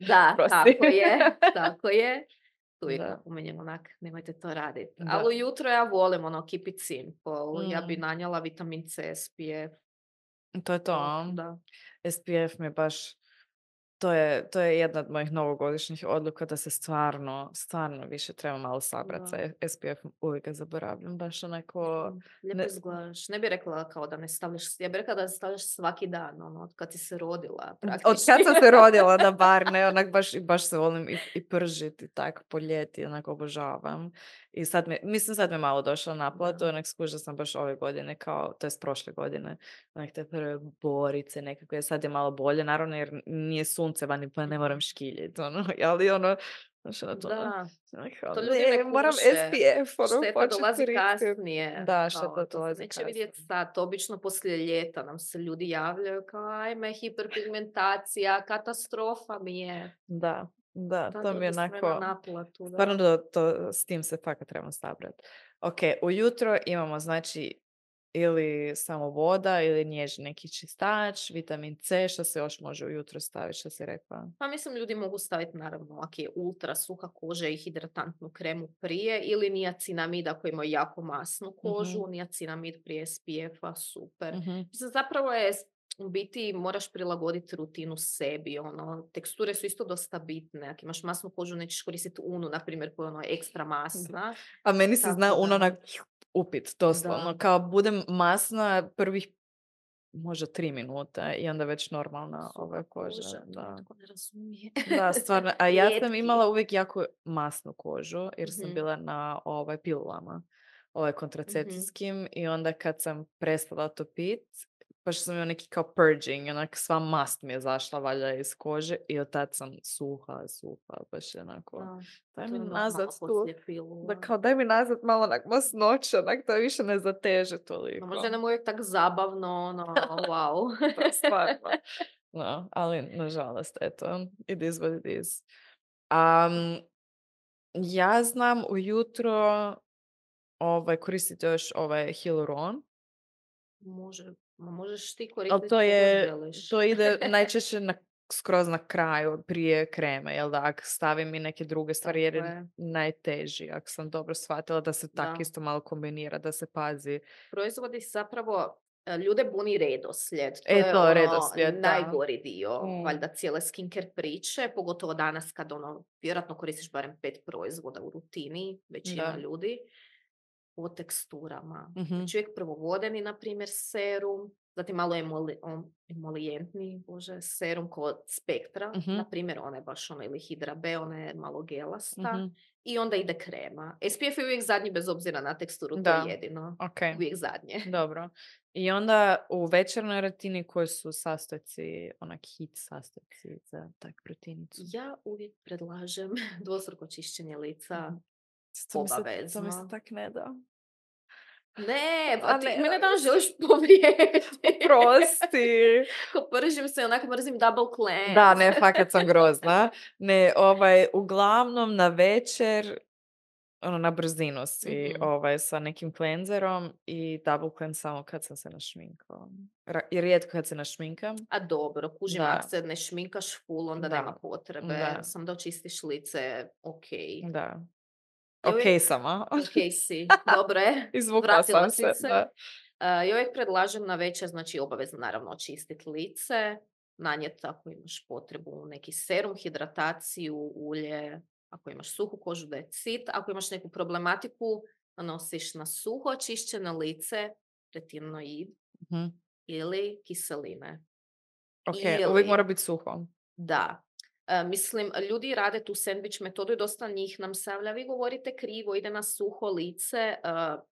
da, Prosti. tako je, tako je. uvijek napominjem onak, nemojte to raditi. Ali ujutro ja volim ono, keep it simple. Ja bi Mm. nanjela vitamin C, SPF. To je to? Da. SPF mi je baš, to je, to je jedna od mojih novogodišnjih odluka da se stvarno, stvarno više treba malo sabrati sa Da. SPF-om. Uvijek ga zaboravljam, baš onako... Lijepo ne- izgledaš. Ne bi rekla kao da ne stavljaš, ja bi rekla da stavljaš svaki dan, ono, od kad si se rodila. Od kad praktički. sam se rodila, da bar ne, onak baš, baš se volim i, i pržiti tak po ljeti, onak obožavam. I sad mi, mislim sad mi je malo došla naplatu, Da. onak skužila sam baš ove godine, kao, to jest prošle godine, onak te prve borice nekakve, sad je malo bolje, naravno jer nije sunce vani pa ne moram Mhm. škiljit, ono, ali ono, znaš, ono, to, ono, Da, onak kao, to ljudi ne ne, moram. SPF, ono, šteta dolazi kasnije. Da, šteta kao, to dolazi neće vidjeti kasnije. sad. Obično poslije ljeta nam se ljudi javljaju kao ajme, hiperpigmentacija, katastrofa mi je. Da, da, Da, to mi je onako... na naplatu. Da. Stvarno da to, s tim se fakat trebamo sabrati. Ok, ujutro imamo znači ili samo voda ili nježni neki čistač, vitamin C, što se još može ujutro staviti, što si rekla? Pa mislim ljudi mogu staviti naravno ako je ultra suha koža i hidratantnu kremu prije ili niacinamid ako imaju jako masnu kožu, niacinamid prije SPF-a, super. Mhm. Mislim, zapravo je u biti moraš prilagoditi rutinu sebi, ono, teksture su isto dosta bitne. Ako imaš masnu kožu, nećeš koristiti unu, na primjer, koja je ono ekstra masna. A meni se Tako zna da. ono onak upit, doslovno. Da. Kao budem masna prvih možda tri minuta i onda već normalna Suha ova koža. koža, Da. ne razumije. Da, stvarno. A ja sam imala uvijek jako masnu kožu jer sam Mhm. bila na ovaj pilulama, ovaj kontracepcijskim i onda kad sam prestala to pit, baš sam imala neki kao purging, onak sva mast mi je zašla valjda iz kože i od tad sam suha, suha, baš je onako, Da, daj mi normalno nazad tu, da kao daj mi nazad malo onak masnoće, onak da više ne zateže toliko. No, možda nam uvijek tak zabavno, ono, wow. Da, stvarno. No, ali nažalost, eto, it is what it is. Um, ja znam ujutro ovaj, koristiti još ovaj Hyaluron, Može, ma možeš ti koristiti to je, želiš. to ide najčešće na, skroz na kraju, prije kreme, jel da, ako stavim i neke druge stvari, jer je je. najteži, ako sam dobro shvatila, da se tak Da. isto malo kombinira, da se pazi. Proizvodi zapravo, e, ljude buni redoslijed. To E, je to, ono redoslijed, da. najgori dio, Mm. valjda cijele skincare priče, pogotovo danas kad ono, vjerojatno koristiš barem pet proizvoda u rutini, većina Da. ljudi, po teksturama. Mhm. Znači uvijek prvo vodeni, na primjer, serum, zatim malo emoli, om- emolijentni, bože, serum kod spektra, Mhm. na primjer, ona je baš ono, ili Hydra B, ona je malo gelasta, Mhm. i onda ide krema. SPF je uvijek zadnji bez obzira na teksturu, to Da. je jedino. Ok. Uvijek zadnje. Dobro. I onda u večernoj rutini koji su sastojci, onak hit sastojci za tak proteinicu? Ja uvijek predlažem dvostruko čišćenje lica. Mhm. To mi se, to mi se Obavezno. tak ne da. Ne, pa ti ne, mene danas želiš povrijediti. Prosti. Ko pržim se, onako mrzim double cleanse. Da, ne, fakat sam grozna. Ne, ovaj, uglavnom na večer, ono, na brzinu si, Mhm. ovaj, sa nekim cleanserom i double cleanse samo kad sam se našminkala. Ra- I rijetko kad se našminkam. A dobro, kužim, Da. ako se ne šminkaš full, onda Da. nema potrebe. Da. Sam da očistiš lice, ok. Da. Ja Ok uvijek- sam, a? Ok si, dobro je. Izvukla Vratila sam se. se. Da. Uh, ja uvijek predlažem na večer, znači obavezno naravno očistiti lice, nanijeti ako imaš potrebu neki serum, hidrataciju, ulje, ako imaš suhu kožu da je cit, ako imaš neku problematiku, nosiš na suho očišćeno lice, retinoid Mhm. ili kiseline. Ok, Ili- uvijek mora biti suho. Da. E, mislim, ljudi rade tu sandvič metodu i dosta njih nam se javlja, vi govorite krivo, ide na suho lice. E,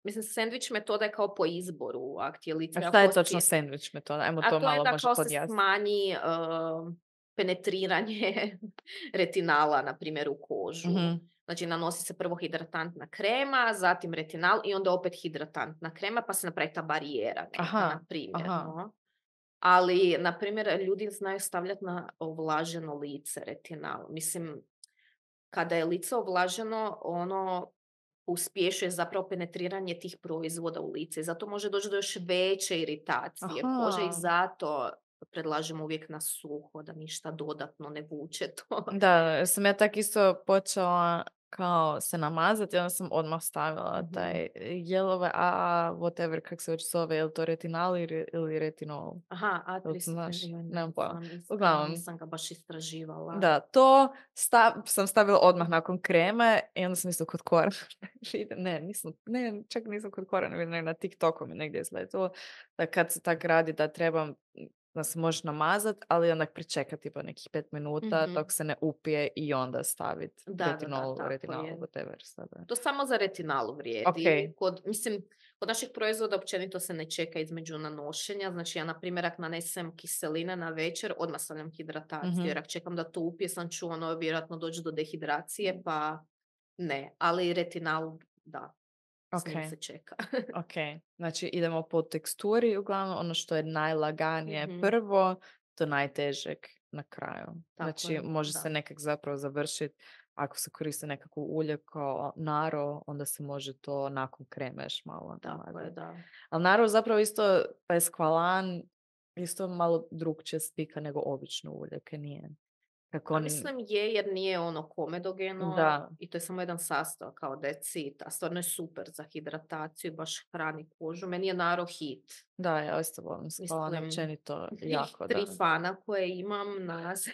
mislim, sandvič metoda je kao po izboru, ako ti je lice A šta je točno sandvič metoda? Ajmo A to to je malo da možda kao se podjasniti. smanji e, penetriranje retinala, na primjer, u kožu. Mhm. Znači, nanosi se prvo hidratantna krema, zatim retinal i onda opet hidratantna krema, pa se napravi ta barijera, neka, Aha, na primjer. aha. no. Ali, na primjer, ljudi znaju stavljati na ovlaženo lice retinal. Mislim, kada je lice ovlaženo, ono uspješuje zapravo penetriranje tih proizvoda u lice. Zato može doći do još veće iritacije kože Aha. i zato predlažem uvijek na suho, da ništa dodatno ne vuče to. Da, sam ja tak isto počela kao se namazati, onda sam odmah stavila Mhm. taj jelove AA, whatever, kak se već zove, je li to retinal ili, ili retinol? Aha, a Jel znaš? joj, ne Nemam pojma. Uglavnom. Nisam ga baš istraživala. Da, to stav, sam stavila odmah nakon kreme i onda sam isto kod vidim- ne, nisam, ne, čak nisam kod vidjela, nego na TikToku mi negdje izletilo, da kad se tak radi da trebam da se možeš namazat, ali onda pričekati po nekih pet minuta Mhm. dok se ne upije i onda staviti Da, da, da, retinol, retinol, whatever. Sada. To samo za retinalu vrijedi. Ok. Kod, mislim, kod naših proizvoda općenito se ne čeka između nanošenja. Znači ja, na primjer, ako nanesem kiseline na večer, odmah stavljam hidrataciju. Mhm. Jer ako čekam da to upije, sam ću ono, vjerojatno doći do dehidracije, pa ne. Ali retinal, da. S njim Ok. se čeka. Ok, znači idemo po teksturi, uglavnom ono što je najlaganije Mhm. prvo, do najtežeg na kraju. Tako znači je, može da. se nekak zapravo završiti, ako se koriste nekakvo ulje kao naro, onda se može to nakon kreme još malo Tako je, da. Ali naro zapravo isto, taj skvalan, isto malo drugčije spika nego obično ulje, kaj nije. Kako on- mislim je jer nije ono komedogeno Da. i to je samo jedan sastojak kao decit, a stvarno je super za hidrataciju, baš hrani kožu. Meni je naro hit. Da, ja isto volim Mislim, općenito jako, tri da. fana koje imam nas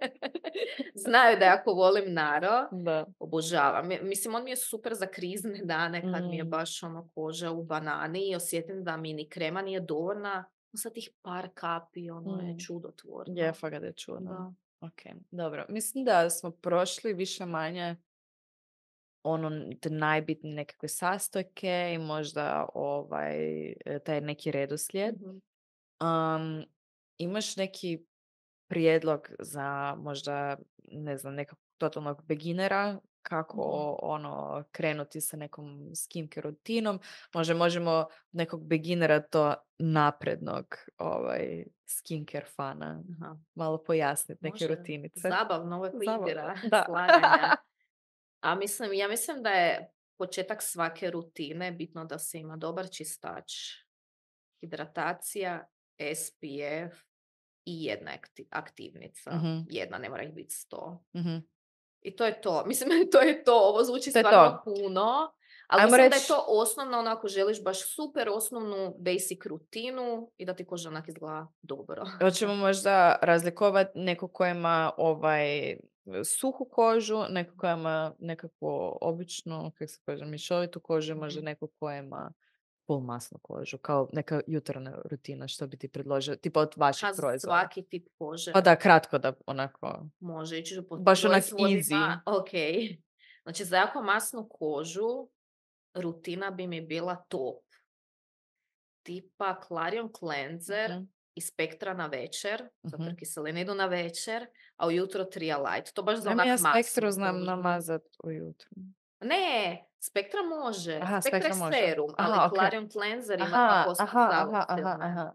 znaju da jako volim naro. Da. Obožavam. Mi- Mislim, on mi je super za krizne dane kad mi je Mm. baš ono koža u banani i osjetim da mi ni krema nije dovoljna. Sa tih par kapi, ono je Mm. čudotvorno. Je, fakat je čudno. Da. Ok, dobro. Mislim da smo prošli više manje ono te najbitnije nekakve sastojke i možda ovaj e, taj neki redoslijed. Um, imaš neki prijedlog za možda, ne znam, nekog totalnog beginera kako ono krenuti sa nekom skincare rutinom. Možda možemo nekog beginera to naprednog ovaj skincare fana Aha. malo pojasniti neke Može. rutinice. Zabavno, ovo je slaganja. A mislim, ja mislim da je početak svake rutine bitno da se ima dobar čistač, hidratacija, SPF i jedna akti- aktivnica. Mhm. Jedna, ne mora ih biti sto. Mhm. I to je to. Mislim, to je to. Ovo zvuči To stvarno puno. Ali Ajmo mislim da je to osnovno, ono ako želiš baš super osnovnu basic rutinu i da ti koža onak izgleda dobro. Hoćemo možda razlikovati neko ko ima ovaj suhu kožu, neko ko ima nekako običnu, kako se kaže, mišovitu kožu, možda Mhm. neko ko ima polmasnu kožu, kao neka jutarnja rutina, što bi ti predložio, tipa od vaših Ha, za proizvoda. svaki tip kože. Pa da, kratko da onako, Može ići po Baš onak proizvodima. Ok. Znači za jako masnu kožu rutina bi mi bila top. Tipa Clarion Cleanser Mhm. i Spektra na večer, zato Mhm. kiseline idu na večer, a ujutro Tria Light. To baš za onak ja masnu spektru znam namazat ujutro. Ne, Spektra može. Aha, Spektra Spektra je serum, ali Aha, ok. Clarion Cleanser ima Aha, tako aha.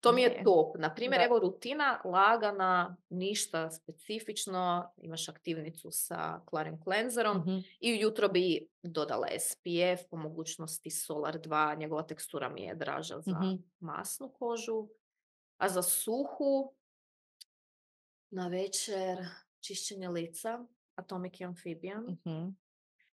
To mi je top. Na primjer, evo rutina, lagana, ništa specifično. Imaš aktivnicu sa Clarion Cleanserom Mhm. i ujutro bi dodala SPF, po mogućnosti Solar 2. Njegova tekstura mi je draža za Mhm. masnu kožu. A za suhu, na večer čišćenje lica, Atomic Amphibian. Mhm.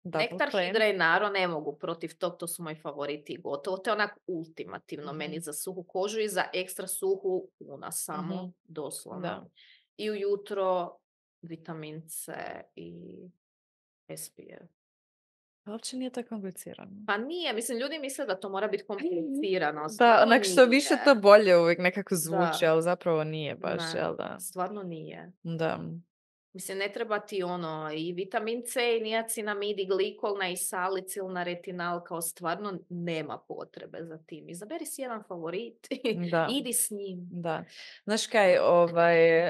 Double Nektar. Hidra i Naro ne mogu protiv tog, to su moji favoriti i gotovo. To je onak ultimativno Mhm. meni za suhu kožu i za ekstra suhu kuna samo, Mhm. doslovno. Da. I ujutro vitamin C i SPF. Uopće nije tako komplicirano. Pa nije, mislim, ljudi misle da to mora biti komplicirano. Da, onak što više nije. to bolje uvijek nekako zvuči, Da. ali zapravo nije baš, Ne, jel da? Stvarno nije. Da. Mislim, ne treba ti ono i vitamin C, i niacinamid, i glikolna, i salicilna retinal, kao stvarno nema potrebe za tim. Izaberi si jedan favorit i Da. idi s njim. Da. Znaš kaj, ovaj,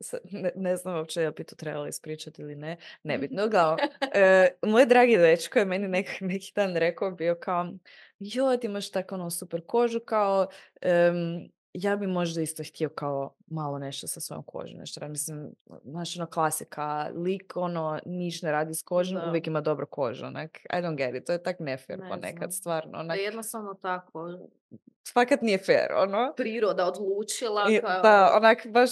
sad ne, ne znam uopće je li bi to trebala ispričati ili ne, nebitno, uglavnom, e, moj dragi dečko je meni nek, neki dan rekao, bio kao, joj, ti imaš tako ono super kožu, kao, em, ja bi možda isto htio kao malo nešto sa svojom kožom, nešto raditi. Mislim, znaš, ono klasika, lik, ono, niš ne radi s kožom, Da. uvijek ima dobru kožu, onak, I don't get it, to je tak ne fair Ne ponekad, znam. stvarno, Da onak, je jednostavno tako fakat nije fair, ono. priroda odlučila. Kao, Da, onak baš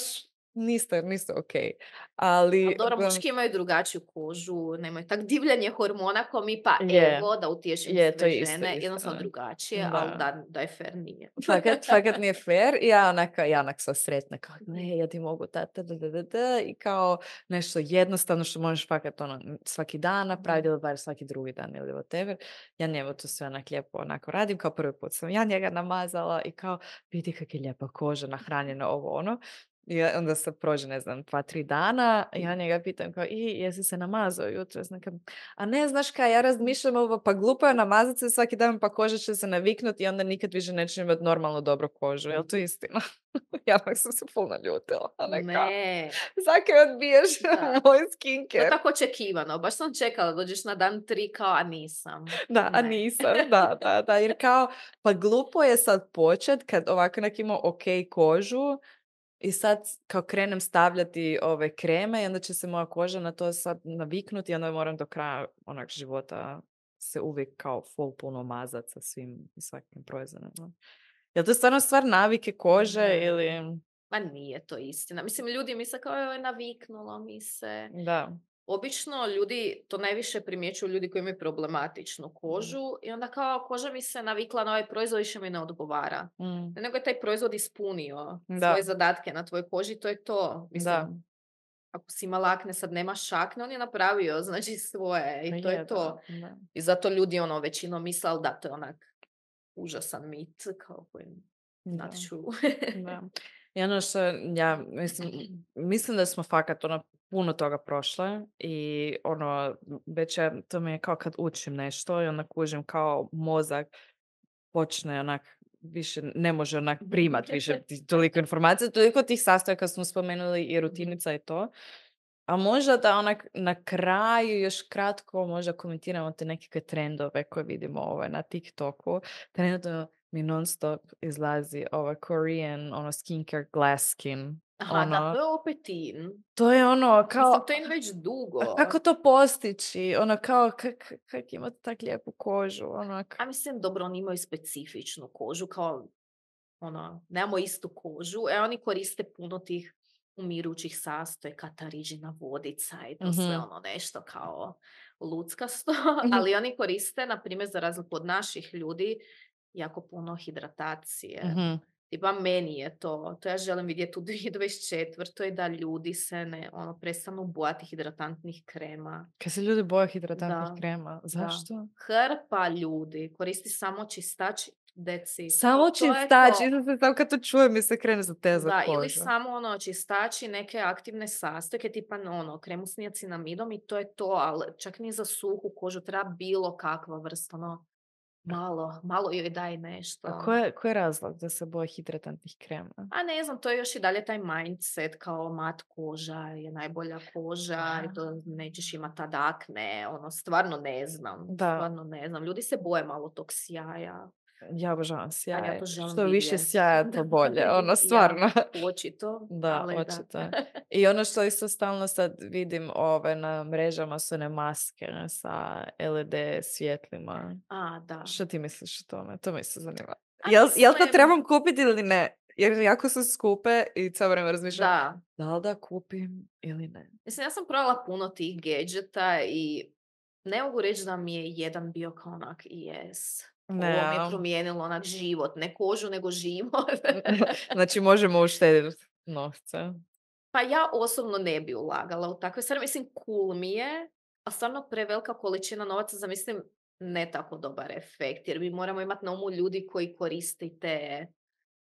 niste, niste okej. Ali, Ali dobro, muški imaju drugačiju kožu, nemaju tak divljanje hormona ko mi pa Je. ego da utješim Je, to sve je isto, žene, isto, jednostavno drugačije, Da. ali da, da je fair nije. fakat, fakat nije fair. I ja onaka, ja onak sva sretna, kao, ne, ja ti mogu ta, ta, da, da, da, i kao nešto jednostavno što možeš fakat ono, svaki dan napraviti ili bar svaki drugi dan ili whatever. Ja njemu to sve onak lijepo onako radim, kao prvi put sam ja njega namazala i kao, vidi kak je lijepa koža, nahranjena ovo ono. I onda se prođe, ne znam, dva, tri dana, i ja njega pitam kao, i jesi se namazao jutros? Nekam, a ne, znaš kaj, ja razmišljam ovo, pa glupo je namazati se svaki dan, pa koža će se naviknuti i onda nikad više neće imati normalno dobro kožu. Jel to istina? ja onak sam se puno ljutila. Ne, Zakaj odbiješ Da. moj to je skincare? tako očekivano. Baš sam čekala dođeš na dan tri kao, a nisam. Da, a Ne. nisam, da, da, da, jer kao, pa glupo je sad počet kad ovako nek ima ok kožu i sad kao krenem stavljati ove kreme i onda će se moja koža na to sad naviknuti i onda moram do kraja onak života se uvijek kao full puno mazat sa svim i svakim proizvodima. Je to stvarno stvar navike kože Ne. ili... Ma nije to istina. Mislim, ljudi misle kao je naviknulo mi se. Da, Obično ljudi, to najviše primjećuju ljudi koji imaju problematičnu Mhm. kožu i onda kao koža mi se navikla na ovaj proizvod više mi ne odgovara. mm, Nego je taj proizvod ispunio Da. svoje zadatke na tvojoj koži, to je to. Mislim, da. ako si imala akne, sad nema šakne, on je napravio znači svoje i to je, da, to. da. I zato ljudi ono većinom misle, ali da, to je onak užasan mit kao koji Da. Da. I ono što ja mislim, mislim da smo fakat ono puno toga prošle i ono već ja, to mi je kao kad učim nešto i onda kužim kao mozak počne onak više ne može onak primat više toliko informacija, toliko tih sastojaka smo spomenuli i rutinica i to. A možda da onak na kraju još kratko možda komentiramo te nekakve trendove koje vidimo ovaj, na TikToku. Trenutno mi non stop izlazi ovaj Korean ono skincare glass skin. Aha, da, Ono, to je opet in. to je ono kao, Mislim, to je in već dugo. a kako to postići? Ono kao, kak, kak imati tak lijepu kožu? Onak. A mislim, dobro, oni imaju specifičnu kožu, kao, ono, nemamo istu kožu, e, oni koriste puno tih umirućih sastojaka, ta rižina vodica i to sve Mhm. ono nešto kao luckasto, Mhm. ali oni koriste, na primjer, za razliku od naših ljudi, jako puno hidratacije. Mhm. Tipa meni je to, to ja želim vidjeti u 2024. da ljudi se ne, ono, prestanu bojati hidratantnih krema. Kad se ljudi boje hidratantnih Da, krema. Zašto? Hrpa ljudi koristi samo čistač deci. Samo čistač, Isuse, sam kad to čujem mi se krene za teza Da, ili koža. samo ono čistači, neke aktivne sastojke, tipa ono, kremu s niacinamidom i to je to, ali čak ni za suhu kožu treba bilo kakva vrsta, ono, malo, malo joj daj nešto. A ko je, ko je razlog da se boje hidratantnih krema? A ne znam, to je još i dalje taj mindset kao mat koža je najbolja koža i to nećeš imati tad akne, ono, stvarno ne znam, Da. stvarno ne znam. Ljudi se boje malo tog sjaja, Ja obožavam sjaj. želim Što više vidjet. sjaja, to bolje. Ono, Ja. stvarno. očito. Da, ali očito. I ono što isto stalno sad vidim ove na mrežama su one maske ne, sa LED svjetlima. A, da. Što ti misliš o tome? To me isto zanima. Jel, jel to trebam kupiti ili ne? Jer jako su skupe i cijelo vrijeme razmišljam Da. da li da kupim ili ne. Mislim, ja sam probala puno tih gadgeta i ne mogu reći da mi je jedan bio kao onak yes. Ovo mi je promijenilo onak život, ne kožu, nego život. znači možemo uštediti novce. Pa ja osobno ne bi ulagala u takve stvari. Mislim, cool mi je, a stvarno prevelika količina novaca za mislim ne tako dobar efekt. Jer mi moramo imati na umu ljudi koji koriste i te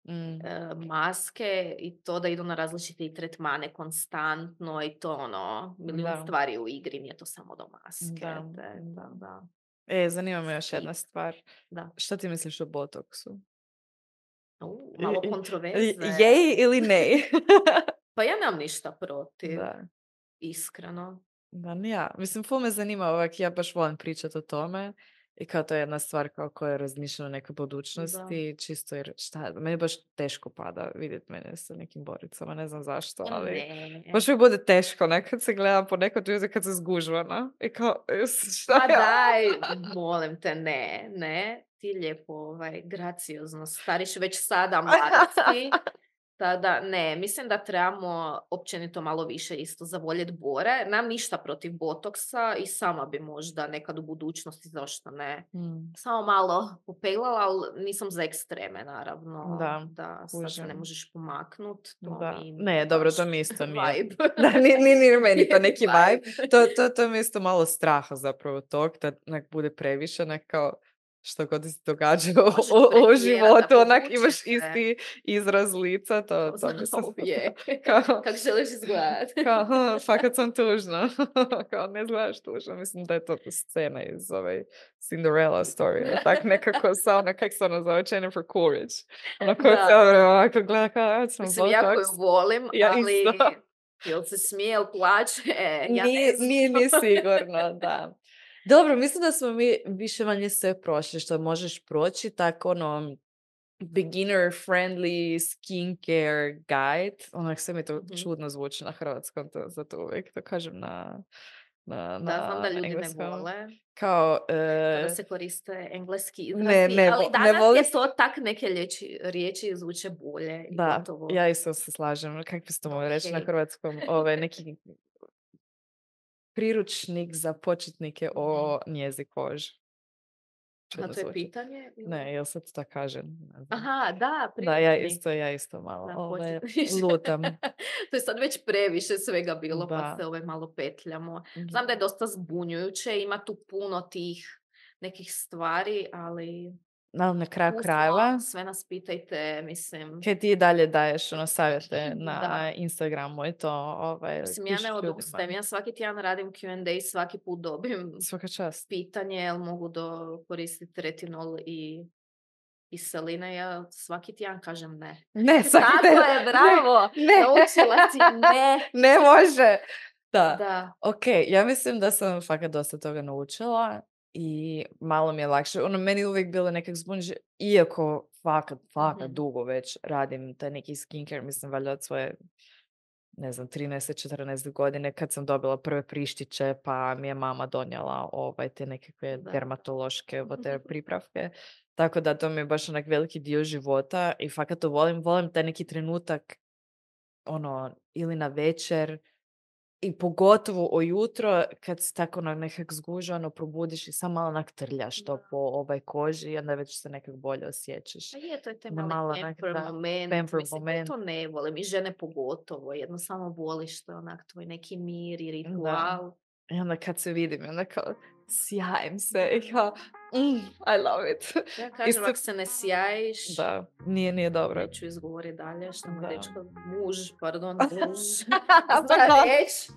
Mm. e, maske i to da idu na različite i tretmane konstantno i to ono, milijun Da. stvari u igri, nije to samo do maske. Da, te- da. da. E, zanima me još jedna stvar. Da. Šta ti misliš o botoksu? U, malo I- i- kontroverze. Jej ili ne? Pa ja nemam ništa protiv, da. iskreno. Da, ja. Mislim, ful me zanima ovak, ja baš volim pričati o tome. I kao to je jedna stvar kao koja razmišljam o nekoj budućnosti, čisto jer šta, meni baš teško pada vidjeti mene sa nekim boricama, ne znam zašto, ali ne. baš mi bude teško nekad se gledam po nekoj tuđe kad se zgužvana i kao, "Is, šta Pa ja?" daj, molim te, ne, ne. Ti lijepo, ovaj, graciozno stariš već sada mladosti. Tada ne, mislim da trebamo općenito malo više isto zavoljeti bore. Nam ništa protiv botoksa i sama bi možda nekad u budućnosti, zašto ne, Mm. samo malo popeglala, ali nisam za ekstreme naravno. Da, da sad se ne možeš pomaknut. To Da. mi Ne, dobro, to mi isto nije. vibe. Da, ni, ni, ni meni to neki vibe. To, to, to mi isto malo straha zapravo tog, da nek bude previše, nek kao što god se događa u, u- životu, onak imaš se. isti izraz lica, to, to mi se... Je. Kao, Kako želiš izgledat? kao, "Hm, fakat sam tužna. kao, ne izgledaš tužno. Mislim da je to scena iz ove Cinderella story. Tak nekako sa ona, kak se ona zove, Jennifer Coolidge. Ona koja vrijeme ovako gleda kao, ja sam Mislim, jako ju Botox. volim, Ja ali isto. jel se smije, jel plaće, ja nije, ne znam. nije ni sigurno, da. Dobro, mislim da smo mi više manje sve prošli što možeš proći, tako ono beginner friendly skincare guide. Onak sve mi to Mhm. čudno zvuči na hrvatskom, to, zato uvijek to kažem na, na, Da, znam da na ljudi engleskom. ne vole Kao, kada e, se koriste engleski ne, izrazi, ne ali vo- ne danas volim je to tak neke riječi, riječi zvuče bolje i da, gotovo. ja isto se slažem. Kako bi se to moglo reći na hrvatskom? Ove, neki priručnik za početnike o njezi koži. A Čudno to je pitanje? Ne, jel sad to kažem? Aha, da, Da, ja priručnik isto, ja isto malo ove, početniče. lutam. to je sad već previše svega bilo, pa se ove malo petljamo. Znam da je dosta zbunjujuće, ima tu puno tih nekih stvari, ali Ali na kraju tu krajeva, sve nas pitajte, mislim, kaj ti i dalje daješ ono savjete na Da. Instagramu i to, ovaj, mislim ja ne odustajem, ja svaki tjedan radim Q&A, svaki put dobim Svaka čast. pitanje jel mogu do koristiti retinol i i seline, ja svaki tjedan kažem ne. Ne, svaki Tako je, bravo! Ne, Naučila si ne. ne može. Da. Da. Ok, ja mislim da sam fakat dosta toga naučila i malo mi je lakše. Ono, meni je uvijek bilo nekak zbunjujuće, iako fakat, fakat Mhm. dugo već radim taj neki skincare, mislim, valjda od svoje ne znam, 13-14 godine kad sam dobila prve prištiće pa mi je mama donijela ovaj, te nekakve Da. dermatološke whatever, pripravke. Tako da to mi je baš onak veliki dio života i fakat to volim. Volim taj neki trenutak ono, ili na večer i pogotovo ujutro kad se tako ono nekak zgužano probudiš i samo malo onak trljaš to Da. po ovaj koži i onda već se nekak bolje osjećaš. Pa je, to je taj Da mali onak, pamper da, moment. pamper Mislim, moment. to ne volim. I žene pogotovo. Jedno samo voliš to je onak tvoj neki mir i ritual. I onda kad se vidim, onda kao sjajem se i kao mm, I love it. Ja kažem, Isto- ako se ne sjajiš, Da, nije, nije dobro. neću izgovoriti dalje što mu Da. dečko, muž, pardon, muž, zna reći,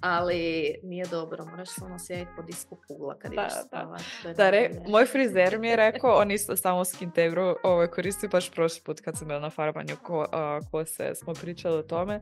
ali nije dobro, moraš samo sjajiti po disku kugla kad Da, ideš da. spavat. to je Da, re, moj frizer mi je rekao, on isto samo Skintebru ovaj, koristi baš prošli put kad sam bila na farbanju ko, a, kose, smo pričali o tome.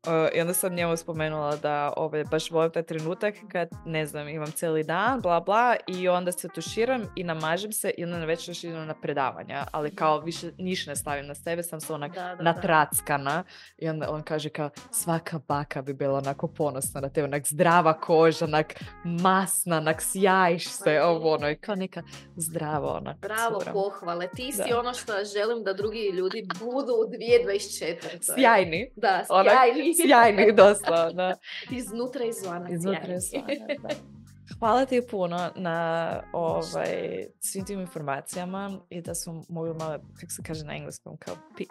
Uh, I onda sam njemu spomenula da ovaj, baš volim taj trenutak kad, ne znam, imam cijeli dan, bla bla, i onda se tuširam i namažem se i onda na večer još idem na predavanja, ali kao više niš ne stavim na sebe, sam se onak Da, da, da. natrackana i onda on kaže kao svaka baka bi bila onako ponosna na tebe, onak zdrava koža, onak masna, onak sjajiš se, je. ovo ono, i kao neka zdrava onak Bravo, cura. pohvale. Ti si Da. ono što želim da drugi ljudi budu u 2024. To je- Sjajni, Da, Onak, sjajni. doslovno. Iznutra i izvana Iznutra i izvana, da. Hvala ti puno na ovaj, svim tim informacijama i da smo mogli malo, kako se kaže na engleskom, kao pick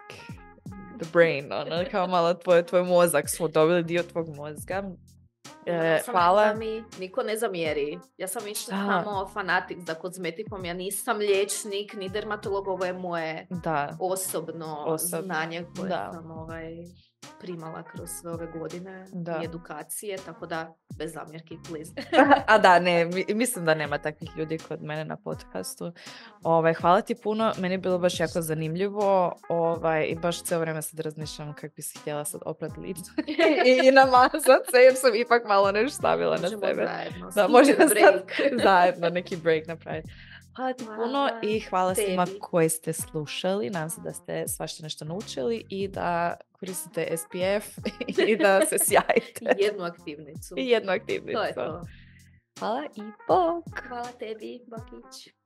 the brain, ono, kao malo tvoj, tvoj mozak, smo dobili dio tvog mozga. E, Ja sam hvala. Mi niko ne zamjeri. Ja sam Da. samo fanatik za kozmetikom. Ja nisam liječnik, ni dermatolog. Ovo je moje Da, osobno Osobno, znanje koje da. sam ovaj, primala kroz sve ove godine Da. i edukacije. Tako da, bez zamjerki, please. A da, ne, mi- mislim da nema takvih ljudi kod mene na podcastu. Ovaj, hvala ti puno, meni je bilo baš jako zanimljivo ovaj, i baš cijelo vrijeme sad razmišljam kako bi si htjela sad oprat lice i, i namazat se jer sam ipak malo nešto stavila na sebe. zajedno. Da, možemo zajedno neki break napraviti. Hvala ti puno Hvala i hvala svima tebi. koji ste slušali. Nadam se da ste svašta nešto naučili i da koristite SPF i da se sjajite. I jednu aktivnicu. I jednu aktivnicu. To je to. Hvala i bok! Hvala tebi, Bakić.